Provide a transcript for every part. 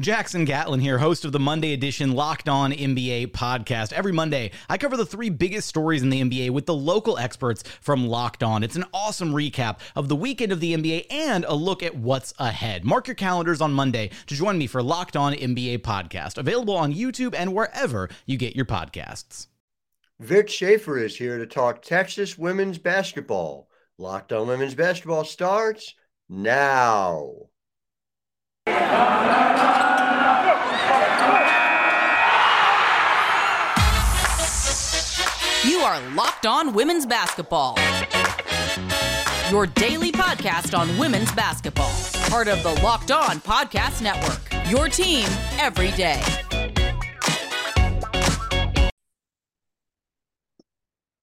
Jackson Gatlin here, host of the Monday edition Locked On NBA podcast. Every Monday, I cover the three biggest stories in the NBA with the local experts from Locked On. It's an awesome recap of the weekend of the NBA and a look at what's ahead. Mark your calendars on Monday to join me for Locked On NBA podcast, available on YouTube and wherever you get your podcasts. Vic Schaefer is here to talk Texas women's basketball. Locked on women's basketball starts now. You are Locked On Women's Basketball. Your daily podcast on women's basketball. Part of the Locked On Podcast Network. Your team every day.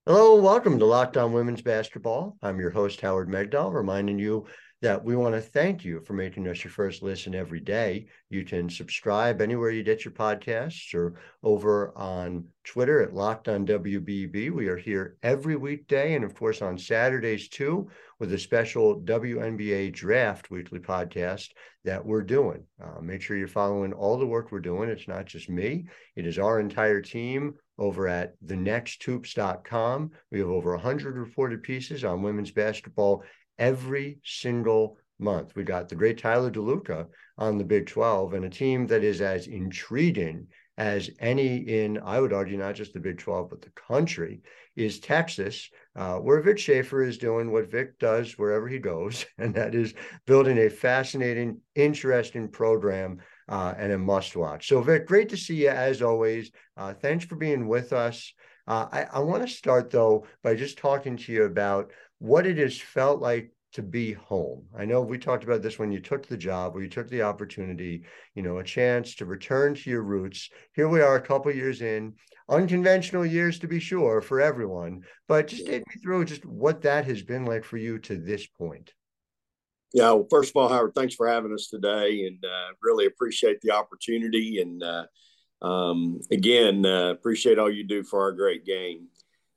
Hello, welcome to Locked On Women's Basketball. I'm your host, Howard Megdal, reminding you that we want to thank you for making us your first listen every day. You can subscribe anywhere you get your podcasts or over on Twitter at Locked On WBB. We are here every weekday and, of course, on Saturdays too, with a special WNBA Draft weekly podcast that we're doing. Uh, make sure you're following all the work we're doing. It's not just me, it is our entire team over at thenexthoops.com. We have over 100 reported pieces on women's basketball every single month. We got the great Tyler DeLuca on the Big 12 and a team that is as intriguing as any in, I would argue, not just the Big 12, but the country is Texas, uh, where Vic Schaefer is doing what Vic does wherever he goes, and that is building a fascinating, interesting program uh, and a must watch. So, Vic, great to see you as always. Uh, thanks for being with us. Uh, I, I want to start, though, by just talking to you about what it has felt like to be home. I know we talked about this when you took the job, where you took the opportunity, you know, a chance to return to your roots. Here we are a couple years in, unconventional years to be sure for everyone, but just take me through just what that has been like for you to this point. Yeah, well, first of all, Howard, thanks for having us today, and uh, really appreciate the opportunity. And uh, um, again, uh, appreciate all you do for our great game.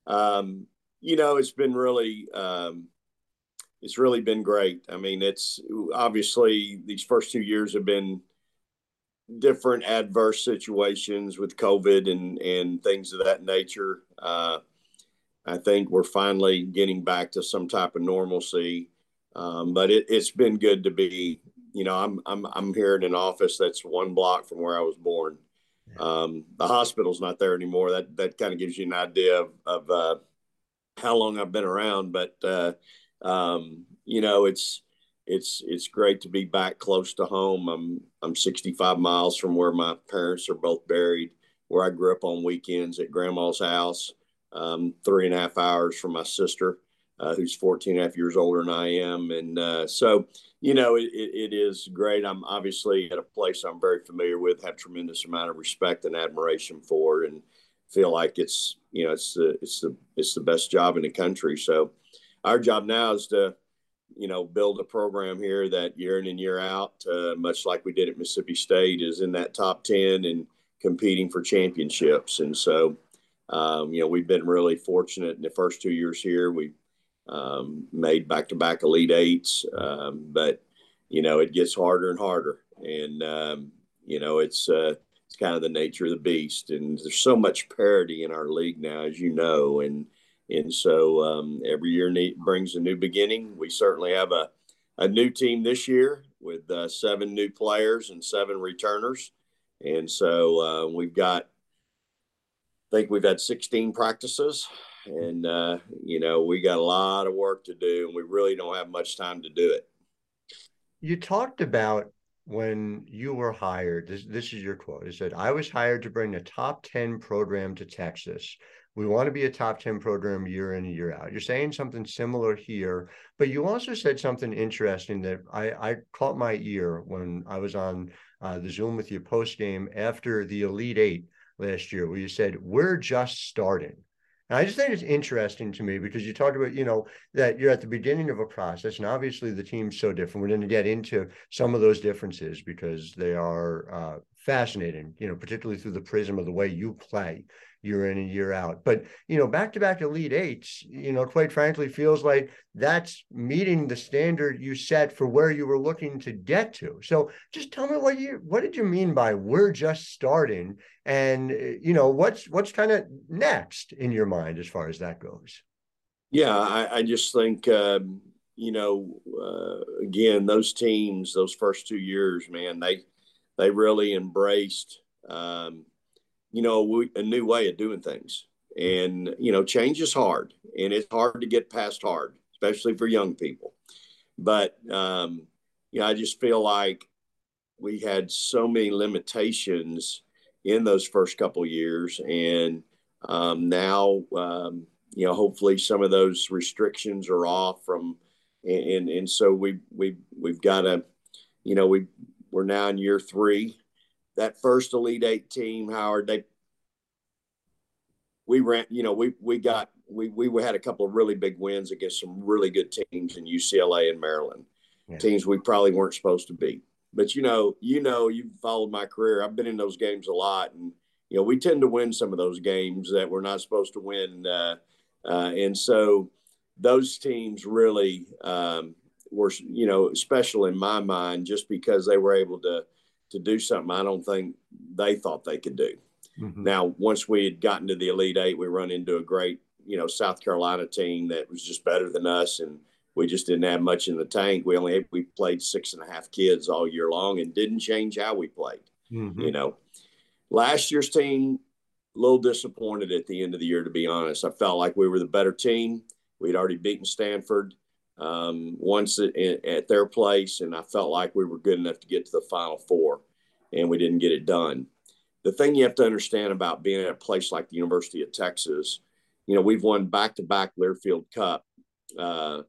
Um, you know, it's been really, um, it's really been great. I mean, it's obviously these first two years have been different adverse situations with COVID and and things of that nature. Uh, I think we're finally getting back to some type of normalcy. Um, but it, has been good to be, you know, I'm I'm I'm here in an office that's one block from where I was born. Um, the hospital's not there anymore. That that kind of gives you an idea of, of uh, how long I've been around, but uh, um, you know, it's it's it's great to be back close to home. I'm I'm 65 miles from where my parents are both buried, where I grew up on weekends at grandma's house. Um, three and a half hours from my sister, uh, who's 14 and a half years older than I am, and uh, so you know it, it, it is great. I'm obviously at a place I'm very familiar with, have tremendous amount of respect and admiration for, and feel like it's you know it's the it's the it's the best job in the country. So our job now is to you know build a program here that year in and year out, uh, much like we did at Mississippi State, is in that top ten and competing for championships. And so um, you know we've been really fortunate in the first two years here. We um, made back to back Elite Eights, um, but you know it gets harder and harder, and um, you know it's uh, it's kind of the nature of the beast. And there's so much parity in our league now, as you know, and and so um, every year brings a new beginning. We certainly have a a new team this year with uh, seven new players and seven returners, and so uh, we've got. I think we've had 16 practices, and uh, you know we got a lot of work to do, and we really don't have much time to do it. You talked about when you were hired, this, this is your quote. You said, I was hired to bring a top 10 program to Texas. We want to be a top 10 program year in and year out. You're saying something similar here, but you also said something interesting that I, I caught my ear when I was on uh, the Zoom with you post game after the Elite Eight last year, where you said, We're just starting. And I just think it's interesting to me because you talked about, you know, that you're at the beginning of a process, and obviously the team's so different. We're going to get into some of those differences because they are uh, fascinating, you know, particularly through the prism of the way you play year in and year out. But you know, back to back Elite Eights, you know, quite frankly, feels like that's meeting the standard you set for where you were looking to get to. So just tell me what you what did you mean by we're just starting, and you know, what's what's kind of next in your mind as far as that goes. Yeah, I, I just think. Um, you know, uh, again, those teams, those first two years, man, they they really embraced um, you know, a new way of doing things. And, you know, change is hard and it's hard to get past hard, especially for young people. But, um, you know, I just feel like we had so many limitations in those first couple years. And um, now, um, you know, hopefully some of those restrictions are off from, and, and, so we, we, we've got to, you know, we, we're now in year three that first Elite Eight team, Howard, they we ran, you know, we we got we we had a couple of really big wins against some really good teams in UCLA and Maryland, yeah. teams we probably weren't supposed to beat. But you know, you know, you've followed my career. I've been in those games a lot, and you know, we tend to win some of those games that we're not supposed to win, uh, uh, and so those teams really um, were, you know, special in my mind just because they were able to to do something I don't think they thought they could do. Mm-hmm. Now, once we had gotten to the Elite Eight, we run into a great, you know, South Carolina team that was just better than us, and we just didn't have much in the tank. We only we played six and a half kids all year long, and didn't change how we played. Mm-hmm. You know, last year's team, a little disappointed at the end of the year, to be honest. I felt like we were the better team. We'd already beaten Stanford um, once at, at their place, and I felt like we were good enough to get to the Final Four, and we didn't get it done. The thing you have to understand about being at a place like the University of Texas, you know, we've won back-to-back Learfield Cup, uh,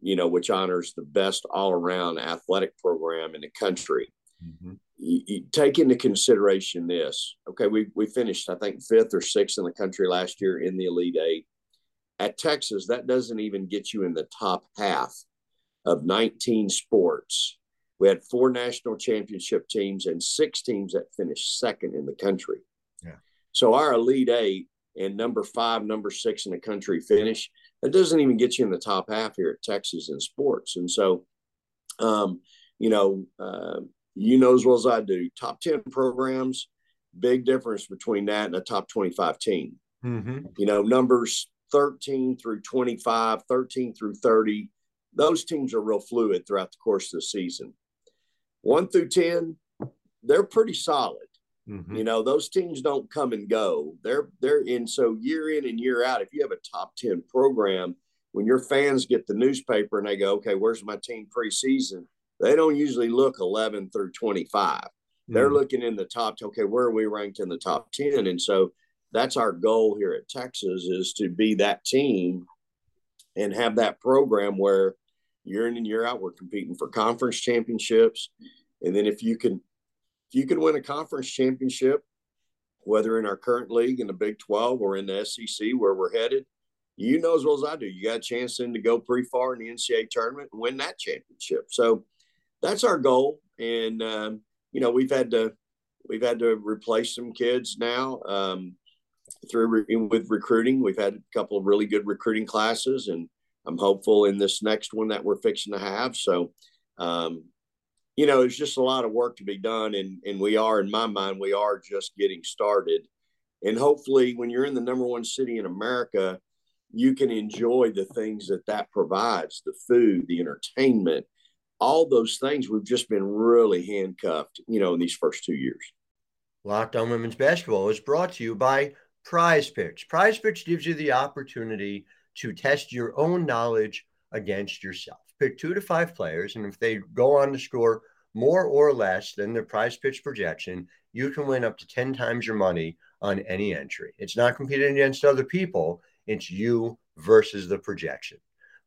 you know, which honors the best all-around athletic program in the country. Mm-hmm. You, you, take into consideration this. Okay, we we finished I think fifth or sixth in the country last year in the Elite Eight at Texas, that doesn't even get you in the top half of 19 sports. We had four national championship teams and six teams that finished second in the country. Yeah. So our Elite Eight and number five, number six in the country finish, that doesn't even get you in the top half here at Texas in sports. And so, um, you know, uh, you know as well as I do, top 10 programs, big difference between that and a top 25 team. Mm-hmm. You know, numbers 13 through 25, 13 through 30, those teams are real fluid throughout the course of the season. One through 10, they're pretty solid. Mm-hmm. You know, those teams don't come and go. They're they're in so year in and year out. If you have a top 10 program, when your fans get the newspaper and they go, okay, where's my team preseason? They don't usually look 11 through 25. They're mm-hmm. looking in the top, okay, where are we ranked in the top 10? And so that's our goal here at Texas is to be that team and have that program where year in and year out we're competing for conference championships and then if you can if you can win a conference championship whether in our current league in the Big 12 or in the SEC where we're headed, you know as well as I do, you got a chance then to go pretty far in the NCAA tournament and win that championship. So that's our goal. And, um, you know, we've had to, we've had to replace some kids now um, through re- with recruiting. We've had a couple of really good recruiting classes and I'm hopeful in this next one that we're fixing to have. So, um, you know, it's just a lot of work to be done. And, and we are, in my mind, we are just getting started. And hopefully, when you're in the number one city in America, you can enjoy the things that that provides the food, the entertainment, all those things. We've just been really handcuffed, you know, in these first two years. Locked on Women's Basketball is brought to you by Prize Picks. Prize Picks gives you the opportunity to test your own knowledge against yourself. Pick two to five players, and if they go on to score more or less than their Prize Picks projection, you can win up to 10 times your money on any entry. It's not competing against other people, it's you versus the projection.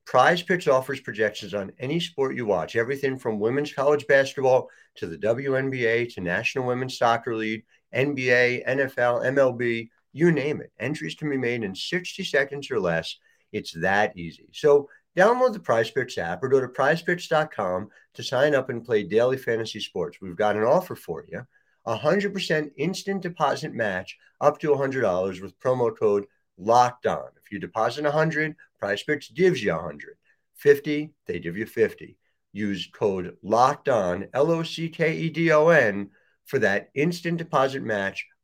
Prize Picks offers projections on any sport you watch, everything from women's college basketball to the WNBA to National Women's Soccer League, NBA, NFL, MLB, you name it. Entries can be made in 60 seconds or less. It's that easy. So download the Prize Picks app or go to prizepicks.com to sign up and play daily fantasy sports. We've got an offer for you. 100% instant deposit match up to $100 with promo code locked on. If you deposit 100, Prize Picks gives you 100. 50, they give you 50. Use code locked on, L O C K E D O N, for that instant deposit match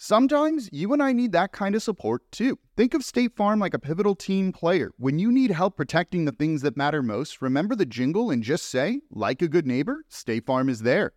Sometimes you and I need that kind of support too. Think of State Farm like a pivotal team player. When you need help protecting the things that matter most, remember the jingle and just say, like a good neighbor, State Farm is there.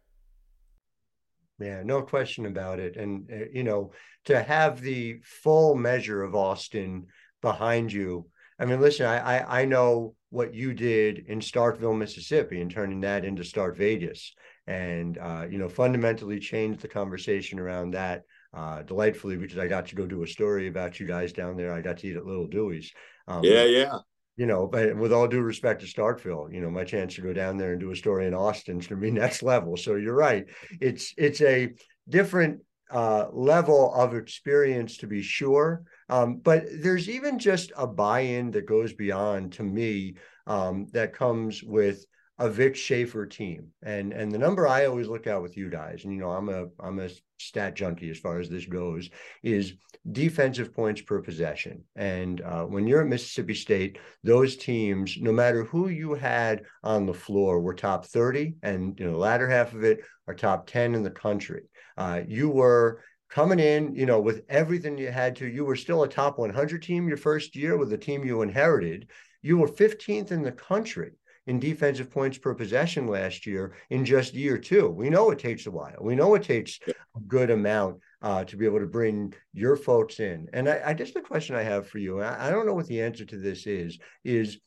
Yeah, no question about it. And, uh, you know, to have the full measure of Austin behind you. I mean, listen, I, I, I know what you did in Starkville, Mississippi, and turning that into Stark Vegas, and uh, you know, fundamentally changed the conversation around that uh, delightfully because I got to go do a story about you guys down there. I got to eat at Little Dooey's. Um, yeah, yeah. You know, but with all due respect to Starkville, you know, my chance to go down there and do a story in Austin is going to be next level. So you're right. It's it's a different uh, level of experience to be sure. Um, but there's even just a buy-in that goes beyond to me um, that comes with a Vic Schaefer team. And and the number I always look at with you guys, and you know, I'm a I'm a stat junkie as far as this goes, is defensive points per possession. And uh, when you're at Mississippi State, those teams, no matter who you had on the floor, were top 30, and you know, the latter half of it are top 10 in the country. Uh, you were coming in, you know, with everything you had to. You were still a top 100 team your first year with the team you inherited. You were 15th in the country in defensive points per possession last year in just year two. We know it takes a while. We know it takes a good amount uh, to be able to bring your folks in. And I, I guess the question I have for you, I, I don't know what the answer to this is, is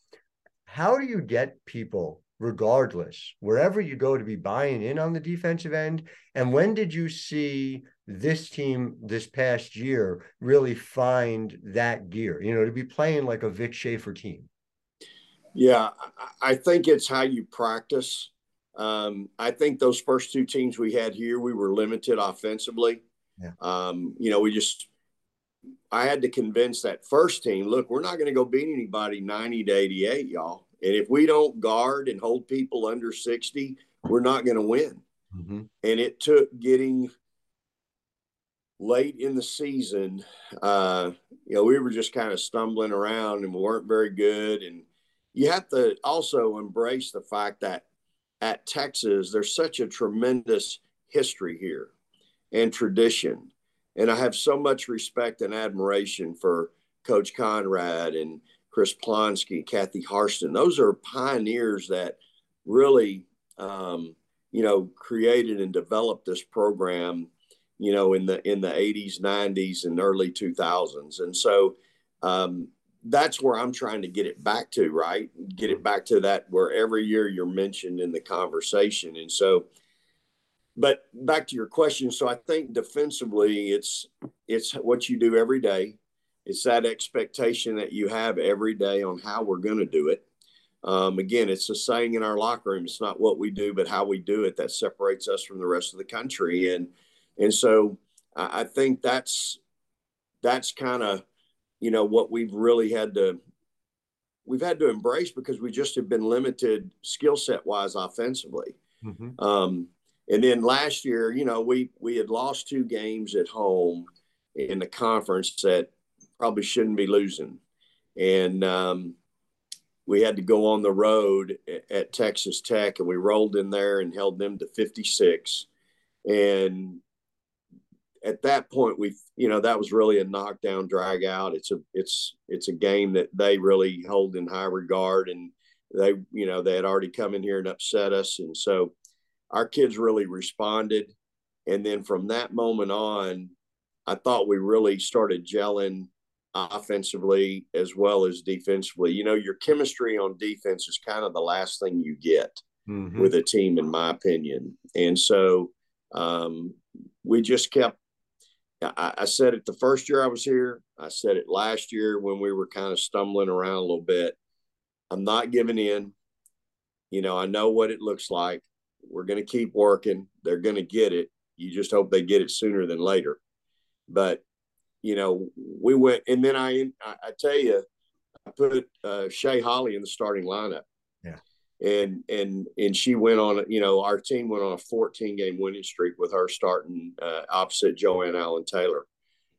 how do you get people regardless, wherever you go to be buying in on the defensive end? And when did you see this team this past year really find that gear, you know, to be playing like a Vic Schaefer team? Yeah, I think it's how you practice. Um, I think those first two teams we had here, we were limited offensively. Yeah. Um, you know, we just, I had to convince that first team, look, we're not going to go beat anybody 90 to 88, y'all. And if we don't guard and hold people under 60, we're not going to win. Mm-hmm. And it took getting late in the season, uh, you know, we were just kind of stumbling around and we weren't very good. And, you have to also embrace the fact that at Texas, there's such a tremendous history here and tradition. And I have so much respect and admiration for Coach Conradt and Chris Plonsky, and Kathy Harston. Those are pioneers that really, um, you know, created and developed this program, you know, in the in the 80s, 90s, and early 2000s. And so um, that's where I'm trying to get it back to, right? Get it back to that where every year you're mentioned in the conversation. And so, but back to your question. So I think defensively, it's it's what you do every day. It's that expectation that you have every day on how we're going to do it. Um, again, it's a saying in our locker room. It's not what we do, but how we do it that separates us from the rest of the country. And and so I, I think that's that's kind of you know what we've really had to we've had to embrace because we just have been limited skill set wise offensively. Mm-hmm. Um, and then last year, you know, we we had lost two games at home in the conference that probably shouldn't be losing, and um, we had to go on the road at, at Texas Tech, and we rolled in there and held them to 56. And at that point, we you know that was really a knockdown drag out. It's a it's it's a game that they really hold in high regard, and they you know they had already come in here and upset us, and so our kids really responded. And then from that moment on, I thought we really started gelling offensively as well as defensively. You know, your chemistry on defense is kind of the last thing you get mm-hmm. with a team, in my opinion. And so um, we just kept. I, I said it the first year I was here. I said it last year when we were kind of stumbling around a little bit. I'm not giving in. You know, I know what it looks like. We're going to keep working. They're going to get it. You just hope they get it sooner than later. But you know, we went, and then I, I, tell you, I put uh, Shay Holle in the starting lineup. And and and she went on. You know, our team went on a 14 game winning streak with her starting uh, opposite Joanne Allen Taylor,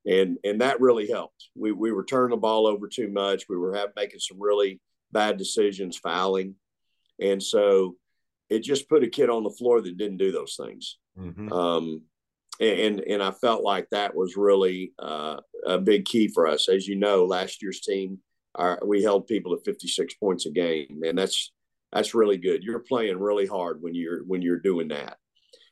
and and that really helped. We we were turning the ball over too much. We were have, making some really bad decisions, fouling, and so it just put a kid on the floor that didn't do those things. Mm-hmm. Um, and and I felt like that was really uh, a big key for us. As you know, last year's team, our, we held people to 56 points a game, and that's that's really good. You're playing really hard when you're when you're doing that.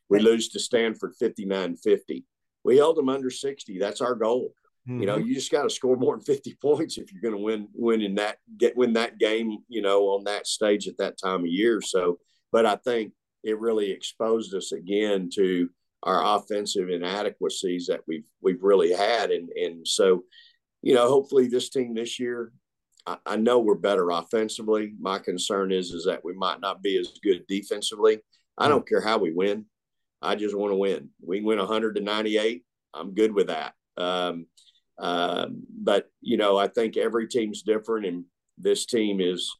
We lose to Stanford 59-50. We held them under 60. That's our goal. Mm-hmm. You know, you just got to score more than 50 points if you're going to win win in that get win that game. You know, on that stage at that time of year. So, but I think it really exposed us again to our offensive inadequacies that we've we've really had, and and so, you know, hopefully this team this year, I, I know we're better offensively. My concern is is that we might not be as good defensively. I don't care how we win. I just want to win. We win 100 to 98. I'm good with that. Um, uh, but you know, I think every team's different, and this team is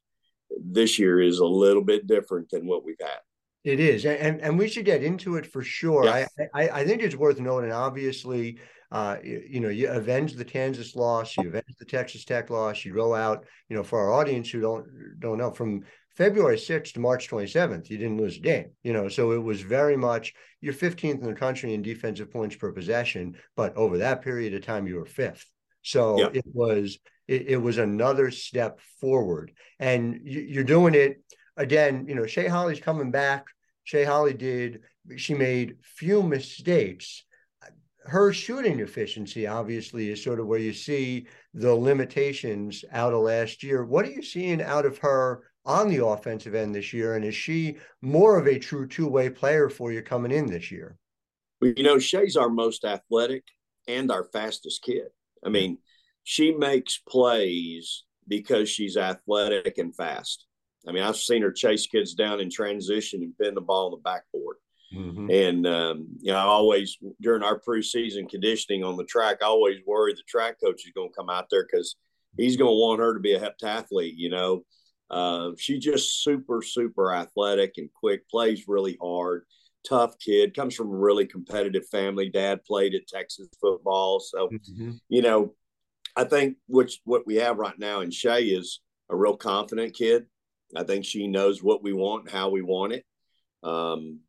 this year is a little bit different than what we've had. It is, and and we should get into it for sure. Yes. I, I, I think it's worth noting. Obviously, uh, you, you, know, you avenge the Kansas loss, you avenge the Texas Tech loss. You roll out, you know, for our audience who don't don't know, from February 6th to March 27th, you didn't lose a game. You know, so it was very much you're 15th in the country in defensive points per possession, but over that period of time, you were fifth. So yep. it was it, it was another step forward, and you, you're doing it again, you know, Shay Holle's coming back. Shay Holle did, she made few mistakes. Her shooting efficiency, obviously, is sort of where you see the limitations out of last year. What are you seeing out of her on the offensive end this year? And is she more of a true two way player for you coming in this year? Well, you know, Shay's our most athletic and our fastest kid. I mean, she makes plays because she's athletic and fast. I mean, I've seen her chase kids down in transition and pin the ball on the backboard. Mm-hmm. And um, you know, I always during our preseason conditioning on the track, I always worry the track coach is going to come out there because he's going to want her to be a heptathlete. You know, uh, she's just super, super athletic and quick, plays really hard, tough kid, comes from a really competitive family. Dad played at Texas football, so mm-hmm. you know, I think which what we have right now in Shay is a real confident kid I think she knows what we want, how we want it. Um,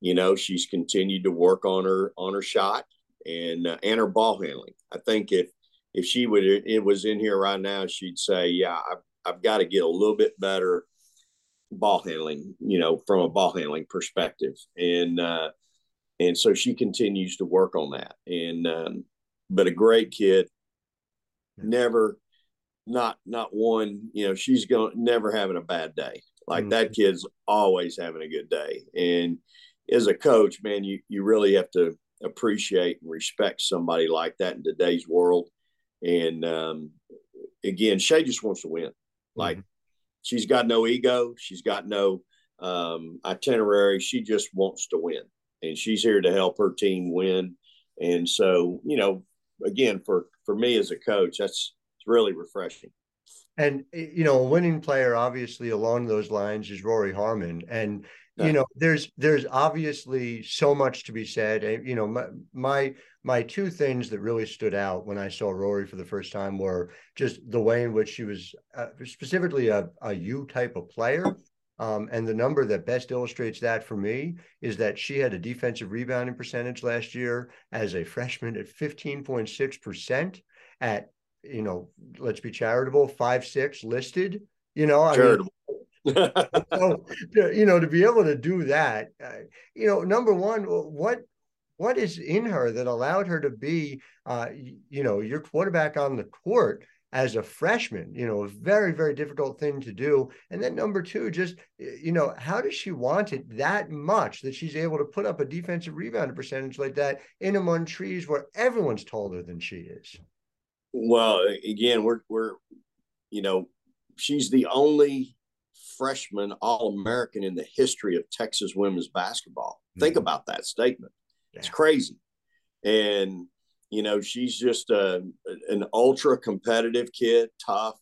you know, she's continued to work on her on her shot and uh, and her ball handling. I think if if she would it was in here right now, she'd say, "Yeah, I've, I've got to get a little bit better ball handling." You know, from a ball handling perspective, and uh, and so she continues to work on that. And um, but a great kid, never not not one. You know, she's going never having a bad day. Like mm-hmm. that kid's always having a good day, and as a coach, man, you you really have to appreciate and respect somebody like that in today's world. And um, again, Shay just wants to win. Like mm-hmm. she's got no ego, she's got no um, itinerary. She just wants to win, and she's here to help her team win. And so, you know, again, for for me as a coach, that's it's really refreshing. And you know, a winning player, obviously, along those lines is Rori Harmon, and you know there's there's obviously so much to be said and you know my, my my two things that really stood out when i saw rori for the first time were just the way in which she was uh, specifically a, a u type of player. Um, and the number that best illustrates that for me is that she had a defensive rebounding percentage last year as a freshman at 15.6% at you know let's be charitable five six listed. You know I mean, so, you know, to be able to do that, uh, you know, number one, what what is in her that allowed her to be, uh, you know, your quarterback on the court as a freshman? You know, a very very difficult thing to do. And then number two, just you know, how does she want it that much that she's able to put up a defensive rebound percentage like that in among trees where everyone's taller than she is? Well, again, we're we're, you know, she's the only freshman All American in the history of Texas women's basketball. Mm-hmm. Think about that statement. Yeah. It's crazy. And, you know, she's just a, an ultra competitive kid, tough.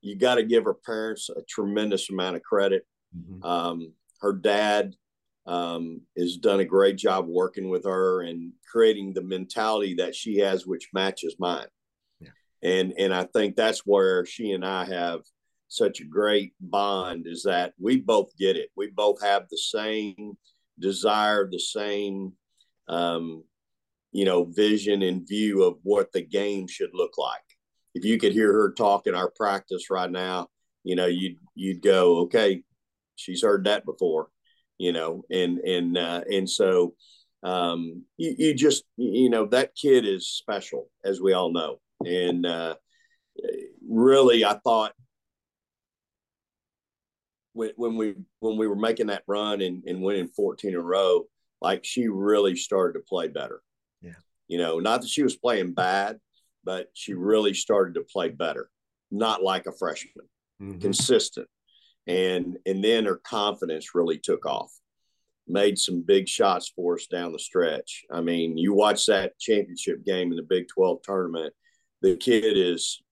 You got to give her parents a tremendous amount of credit. Mm-hmm. Um, her dad um, has done a great job working with her and creating the mentality that she has, which matches mine. Yeah. And and I think that's where she and I have such a great bond is that we both get it. We both have the same desire, the same, um, you know, vision and view of what the game should look like. If you could hear her talk in our practice right now, you know, you'd you'd go, okay, she's heard that before, you know, and and uh, and so um, you, you just you know that kid is special, as we all know, and uh, really, I thought when, when we when we were making that run and, and winning 14 in a row, like she really started to play better. Yeah. You know, not that she was playing bad, but she really started to play better, not like a freshman, mm-hmm. consistent. And and then her confidence really took off. Made some big shots for us down the stretch. I mean, you watch that championship game in the Big 12 tournament, the kid is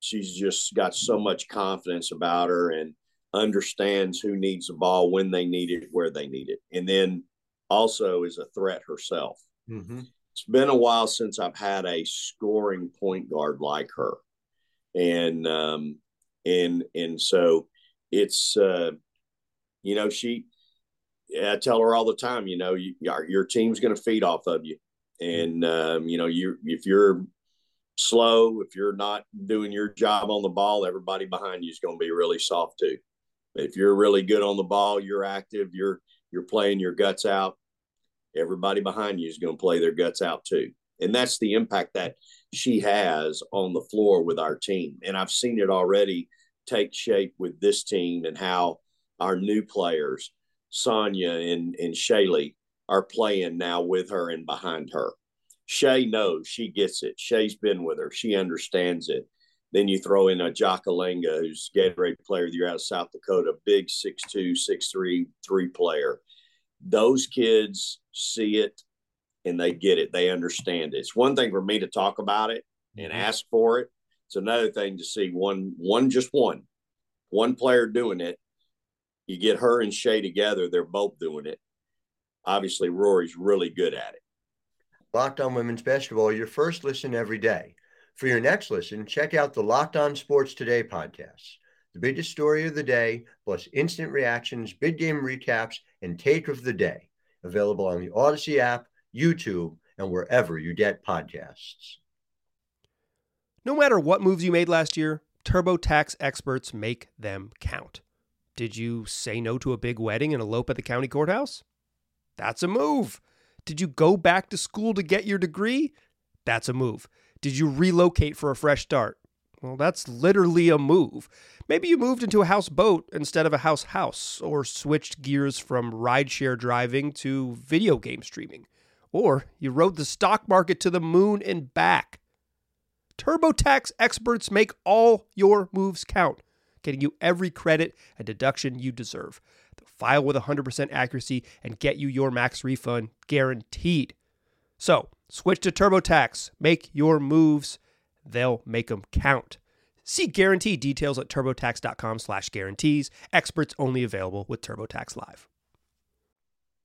she's just got so much confidence about her and understands who needs the ball, when they need it, where they need it, and then also is a threat herself. Mm-hmm. It's been a while since I've had a scoring point guard like her, and um, and and so it's uh, you know she. I tell her all the time, you know, you, your, your team's going to feed off of you, and um, you know, you if you're slow, if you're not doing your job on the ball, everybody behind you is going to be really soft too. If you're really good on the ball, you're active, you're you're playing your guts out. Everybody behind you is going to play their guts out too. And that's the impact that she has on the floor with our team. And I've seen it already take shape with this team and how our new players, Sonya and, and Shaylee, are playing now with her and behind her. Shay knows she gets it. Shay's been with her. She understands it. Then you throw in a Jakalenga, who's Gatorade Player of the Year out of South Dakota, big 6'2", 6'3", three player. Those kids see it and they get it. They understand it. It's one thing for me to talk about it and mm-hmm. ask for it. It's another thing to see one, one just one, one player doing it. You get her and Shay together; they're both doing it. Obviously, Rori's really good at it. Locked on Women's Basketball, your first listen every day. For your next listen, check out the Locked On Sports Today podcast. the biggest story of the day, plus instant reactions, big game recaps, and take of the day. Available on the Audacy app, YouTube, and wherever you get podcasts. No matter what moves you made last year, TurboTax experts make them count. Did you say no to a big wedding and elope at the county courthouse? That's a move. Did you go back to school to get your degree? That's a move. Did you relocate for a fresh start? Well, that's literally a move. Maybe you moved into a houseboat instead of a house house, or switched gears from rideshare driving to video game streaming, or you rode the stock market to the moon and back. TurboTax experts make all your moves count, getting you every credit and deduction you deserve. They'll file with 100% accuracy and get you your max refund guaranteed. So, switch to TurboTax. Make your moves. They'll make them count. See guarantee details at turbotax.com slash guarantees. Experts only available with TurboTax Live.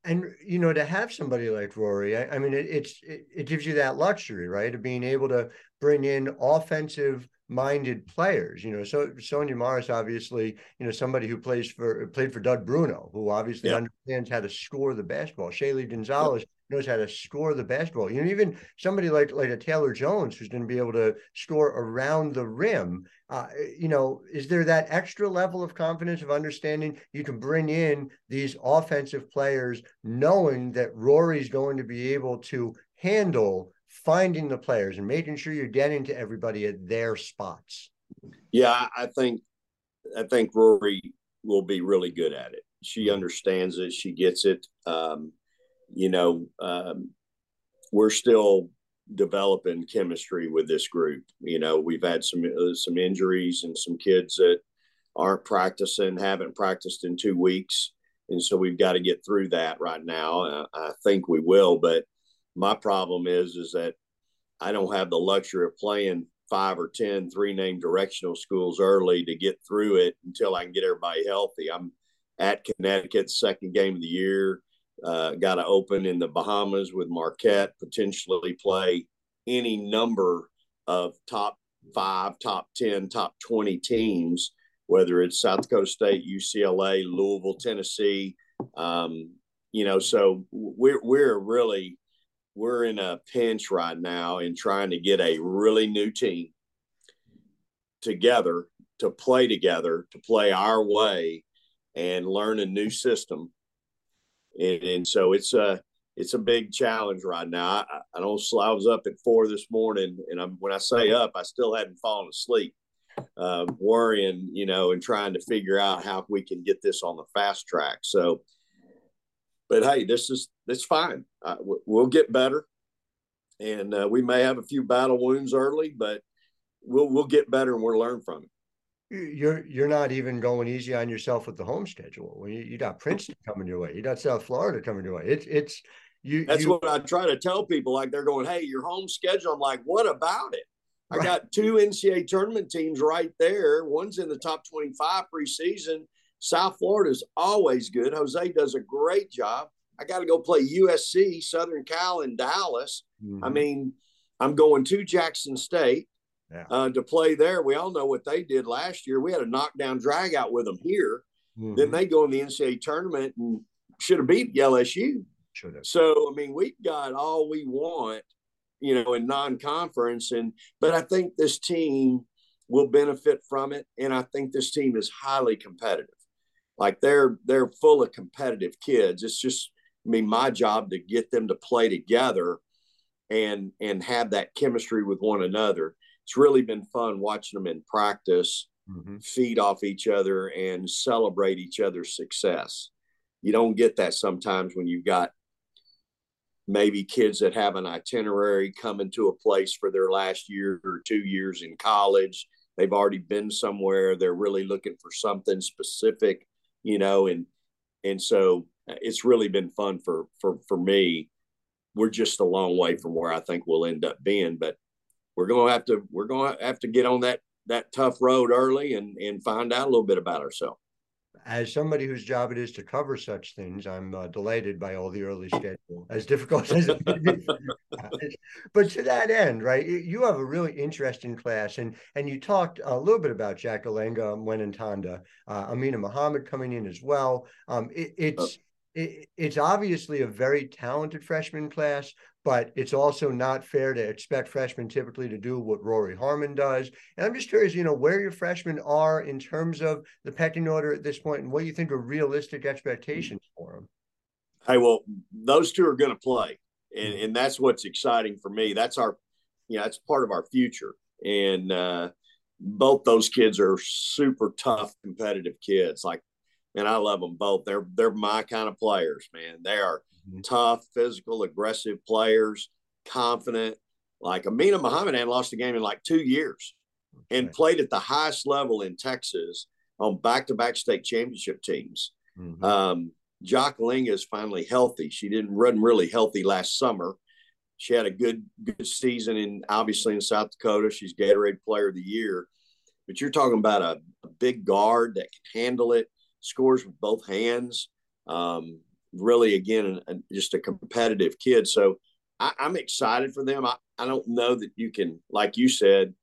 And you know, to have somebody like Rori, I, I mean, it, it's it, it gives you that luxury, right, of being able to bring in offensive minded players. You know, so Sonya Morris, obviously, you know, somebody who plays for played for Doug Bruno, who obviously yeah. understands how to score the basketball. Shaylee Gonzalez knows how to score the basketball. You know, even somebody like like a Taylor Jones who's going to be able to score around the rim. Uh, you know, is there that extra level of confidence of understanding you can bring in these offensive players, knowing that Rori's going to be able to handle finding the players and making sure you're getting to everybody at their spots. Yeah, I think I think Rori will be really good at it. She understands it. She gets it. Um, you know, um, we're still developing chemistry with this group. You know, we've had some uh, some injuries and some kids that aren't practicing, haven't practiced in two weeks, and so we've got to get through that right now. Uh, I think we will, but my problem is is that I don't have the luxury of playing five or ten three name directional schools early to get through it until I can get everybody healthy. I'm at Connecticut, second game of the year. Uh, got to open in the Bahamas with Marquette, potentially play any number of top five, top 10, top 20 teams, whether it's South Dakota State, UCLA, Louisville, Tennessee. Um, you know, so we're, we're really, we're in a pinch right now in trying to get a really new team together to play together, to play our way and learn a new system and, and so it's a it's a big challenge right now. I, I don't. I was up at four this morning, and I'm when I say up, I still hadn't fallen asleep, uh, worrying, you know, and trying to figure out how we can get this on the fast track. So, but hey, this is it's fine. Uh, we'll get better, and uh, we may have a few battle wounds early, but we'll we'll get better and we'll learn from it you're you're not even going easy on yourself with the home schedule. When you, you got Princeton coming your way, you got South Florida coming your way. It's it's you. That's you, what I try to tell people. Like they're going, "Hey, your home schedule." I'm like, "What about it?" I got two NCAA tournament teams right there. One's in the top 25 preseason. South Florida's always good. Jose does a great job. I got to go play USC, Southern Cal, and Dallas. Mm-hmm. I mean, I'm going to Jackson State yeah. uh, to play there. We all know what they did last year. We had a knockdown drag out with them here. Mm-hmm. Then they go in the NCAA tournament and should have beat LSU. Should have. So I mean, we've got all we want, you know, in non-conference, and but I think this team will benefit from it, and I think this team is highly competitive. Like they're they're full of competitive kids. It's just I mean my job to get them to play together and and have that chemistry with one another it's really been fun watching them in practice mm-hmm. feed off each other and celebrate each other's success. You don't get that sometimes when you've got maybe kids that have an itinerary coming to a place for their last year or two years in college. They've already been somewhere. They're really looking for something specific, you know, and and so it's really been fun for for for me. We're just a long way from where I think we'll end up being, but we're going to have to we're going to have to get on that that tough road early and and find out a little bit about ourselves. as somebody whose job it is to cover such things, I'm uh, delighted by all the early schedule, as difficult as it is. but to that end, right, you have a really interesting class, and and you talked a little bit about Jack Alenga, Mwenentanda, uh, Amina Muhammad coming in as well. Um, it, it's it, it's obviously a very talented freshman class, but it's also not fair to expect freshmen typically to do what Rori Harmon does. And I'm just curious, you know, where your freshmen are in terms of the pecking order at this point and what you think are realistic expectations for them. Hey, well, those two are going to play. And, and that's what's exciting for me. That's our, you know, that's part of our future. And uh, both those kids are super tough, competitive kids. Like and I love them both. They're they're my kind of players, man. They are mm-hmm. tough, physical, aggressive players, confident. Like Amina Muhammad had lost a game in like two years, okay. and played at the highest level in Texas on back-to-back state championship teams. Mm-hmm. Um, Jacqueline is finally healthy. She didn't run really healthy last summer. She had a good good season in obviously in South Dakota. She's Gatorade Player of the Year. But you're talking about a, a big guard that can handle it scores with both hands. Um, really, again, just a competitive kid. So I, am excited for them. I, I don't know that you can, like you said,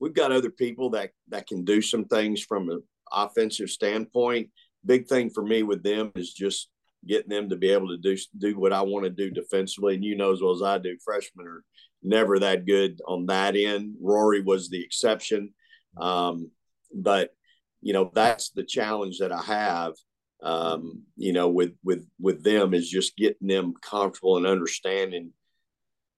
we've got other people that that can do some things from an offensive standpoint. Big thing for me with them is just getting them to be able to do do what I want to do defensively. And you know as well as I do, freshmen are never that good on that end. Rori was the exception, um, but you know that's the challenge that I have. Um, you know, with with with them is just getting them comfortable and understanding.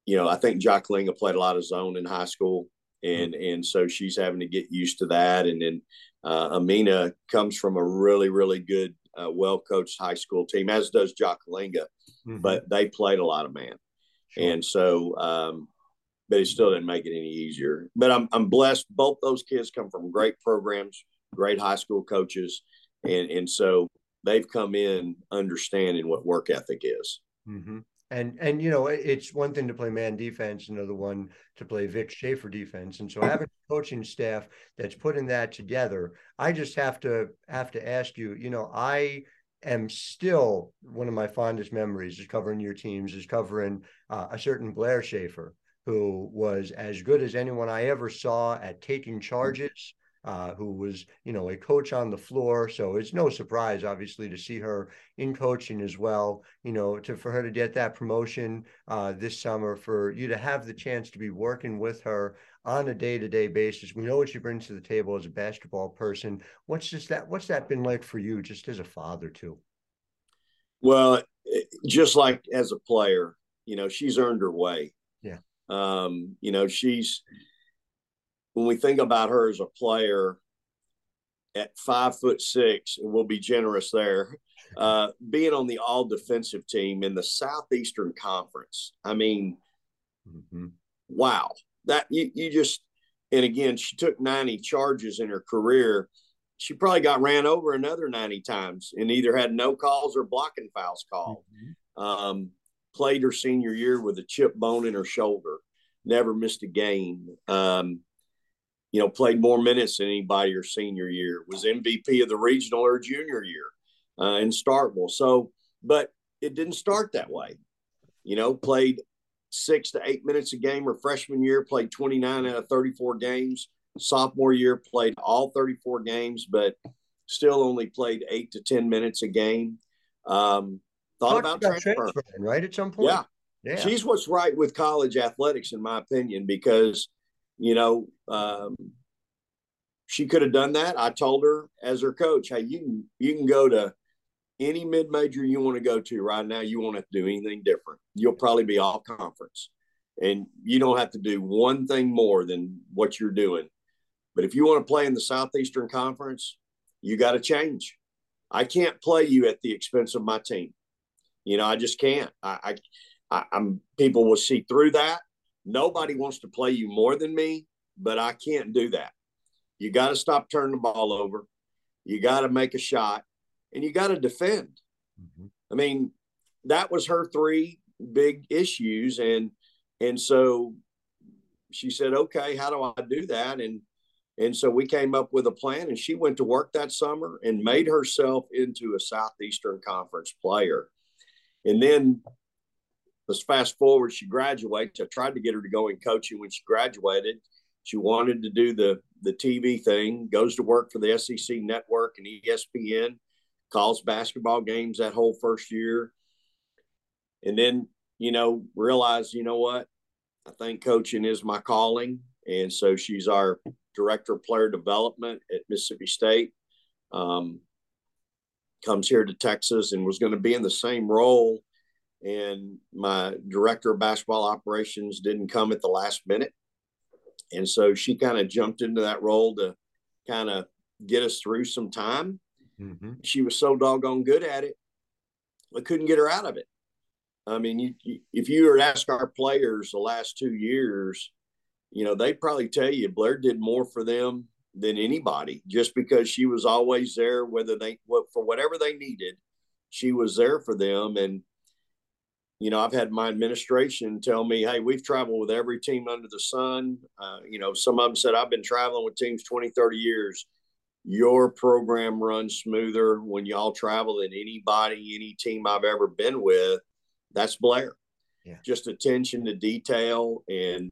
You know, I think Jacqueline played a lot of zone in high school, and mm-hmm. and so she's having to get used to that. And then uh, Amina comes from a really really good, uh, well coached high school team, as does Jacqueline, mm-hmm. but they played a lot of man, sure. and so. Um, but it still didn't make it any easier. But I'm I'm blessed. Both those kids come from great programs great high school coaches, and and so they've come in understanding what work ethic is. Mm-hmm. And and you know it's one thing to play man defense, another one to play Vic Schaefer defense, and so having a coaching staff that's putting that together, I just have to have to ask you. You know, I am still one of my fondest memories is covering your teams is covering uh, a certain Blair Schaefer who was as good as anyone I ever saw at taking charges uh, who was, you know, a coach on the floor. So it's no surprise, obviously, to see her in coaching as well. You know, to for her to get that promotion uh, this summer, for you to have the chance to be working with her on a day-to-day basis. We know what she brings to the table as a basketball person. What's just that? What's that been like for you, just as a father too? Well, just like as a player, you know, she's earned her way. Yeah. Um, you know, she's when we think about her as a player at five foot six, and we'll be generous there, uh, being on the all defensive team in the Southeastern Conference. I mean, mm-hmm. wow. That you, you just, and again, she took 90 charges in her career. She probably got ran over another 90 times and either had no calls or blocking fouls called. Mm-hmm. Um, played her senior year with a chip bone in her shoulder, never missed a game. Um, you know, played more minutes than anybody her senior year, was MVP of the regional or junior year uh, in Starkville. So, but it didn't start that way. You know, played six to eight minutes a game her freshman year, played 29 out of 34 games. Sophomore year, played all 34 games, but still only played eight to 10 minutes a game. Um, thought about, about transferring, right? At some point. Yeah. yeah. She's what's right with college athletics, in my opinion, because you know, um, she could have done that. I told her as her coach, hey, you can you can go to any mid major you want to go to right now. You won't have to do anything different. You'll probably be all conference, and you don't have to do one thing more than what you're doing. But if you want to play in the Southeastern Conference, you got to change. I can't play you at the expense of my team. You know, I just can't. I, I, I I'm people will see through that Nobody wants to play you more than me, but I can't do that. You got to stop turning the ball over. You got to make a shot and you got to defend. Mm-hmm. I mean, that was her three big issues. And, and so she said, okay, how do I do that? And, And so we came up with a plan, and she went to work that summer and made herself into a Southeastern Conference player. And then let's fast forward. She graduates. I tried to get her to go in coaching when she graduated. She wanted to do the the TV thing. Goes to work for the SEC Network and ESPN. Calls basketball games that whole first year, and then you know realize you know what I think coaching is my calling, and so she's our director of player development at Mississippi State. Um, comes here to Texas and was going to be in the same role and my director of basketball operations didn't come at the last minute. And so she kind of jumped into that role to kind of get us through some time. Mm-hmm. She was so doggone good at it, I couldn't get her out of it. I mean, you, you, if you were to ask our players the last two years, you know, they'd probably tell you Blair did more for them than anybody just because she was always there, whether they, for whatever they needed, she was there for them. And, you know, I've had my administration tell me, hey, we've traveled with every team under the sun. Uh, you know, some of them said, I've been traveling with teams 20, 30 years. Your program runs smoother when y'all travel than anybody, any team I've ever been with. That's Blair. Yeah. Just attention to detail and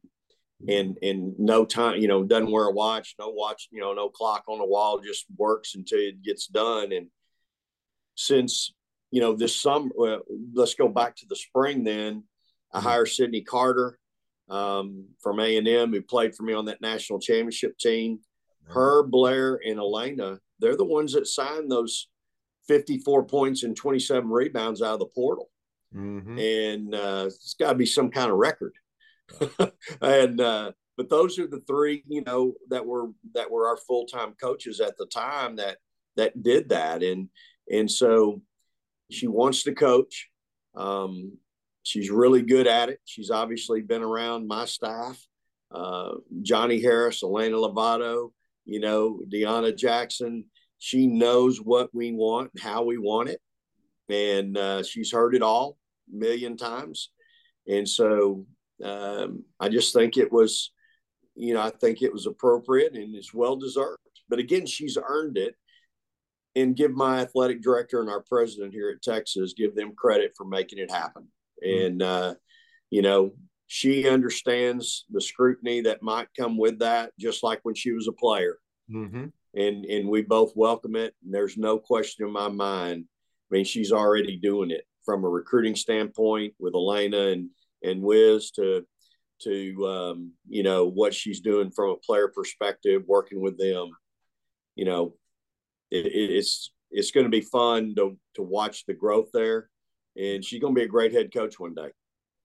and and no time, you know, doesn't wear a watch, no watch, you know, no clock on the wall, just works until it gets done. And since you know, this summer, uh, let's go back to the spring then. I mm-hmm. hired Sydney Carter um, from A&M who played for me on that national championship team. Her, Blair, and Elena, they're the ones that signed those 54 points and 27 rebounds out of the portal. Mm-hmm. And uh, it's got to be some kind of record. and uh, but those are the three, you know, that were that were our full time coaches at the time that that did that. And and so she wants to coach. Um, she's really good at it. She's obviously been around my staff, uh, Johnnie Harris, Elena Lovato, you know, Deanna Jackson. She knows what we want, how we want it, and uh, she's heard it all a million times. And so um, I just think it was, you know, I think it was appropriate and it's well deserved. But again, she's earned it and give my athletic director and our president here at Texas give them credit for making it happen. Mm-hmm. And uh, you know, she understands the scrutiny that might come with that, just like when she was a player. Mm-hmm. And and we both welcome it. And there's no question in my mind. I mean, she's already doing it from a recruiting standpoint with Elena and and Wiz to to um, you know what she's doing from a player perspective, working with them. You know, it, it's it's going to be fun to to watch the growth there, and she's going to be a great head coach one day.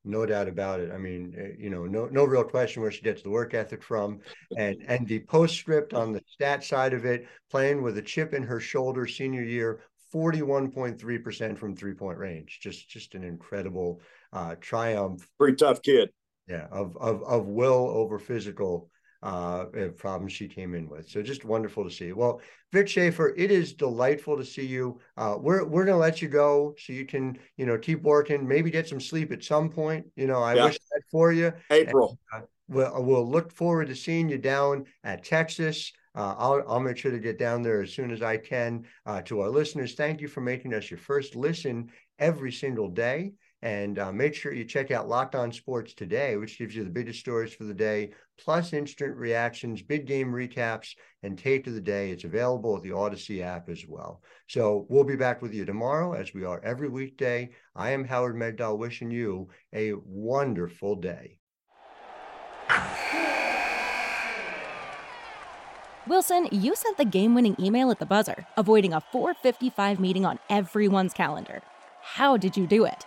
No doubt about it. I mean, eh, you know, no no real question where she gets the work ethic from, and and the postscript on the stat side of it, playing with a chip in her shoulder senior year, forty one point three percent from three point range. Just just an incredible uh, triumph. Pretty tough kid. Yeah, of of of will over physical uh, problems she came in with. So just wonderful to see. Well, Vic Schaefer, it is delightful to see you. Uh, we're we're gonna let you go so you can you know keep working, maybe get some sleep at some point. You know, I yeah. wish that for you. April. And, uh, we'll we'll look forward to seeing you down at Texas. Uh, I'll, I'll make sure to get down there as soon as I can. Uh, to our listeners, thank you for making us your first listen every single day. And uh, make sure you check out Locked On Sports today, which gives you the biggest stories for the day, plus instant reactions, big game recaps, and tape of the day. It's available at the Audacy app as well. So we'll be back with you tomorrow, as we are every weekday. I am Howard Megdal, wishing you a wonderful day. Wilson, you sent the game winning email at the buzzer, avoiding a 455 meeting on everyone's calendar. How did you do it?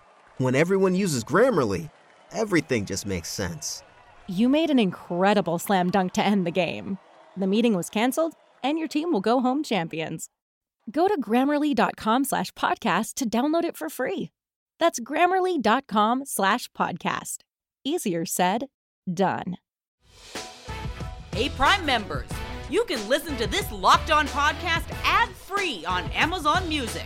When everyone uses Grammarly, everything just makes sense. You made an incredible slam dunk to end the game. The meeting was canceled, and your team will go home champions. Go to grammarly.com slash podcast to download it for free. That's grammarly.com slash podcast. Easier said, done. Hey, Prime members, you can listen to this Locked On podcast ad free on Amazon Music.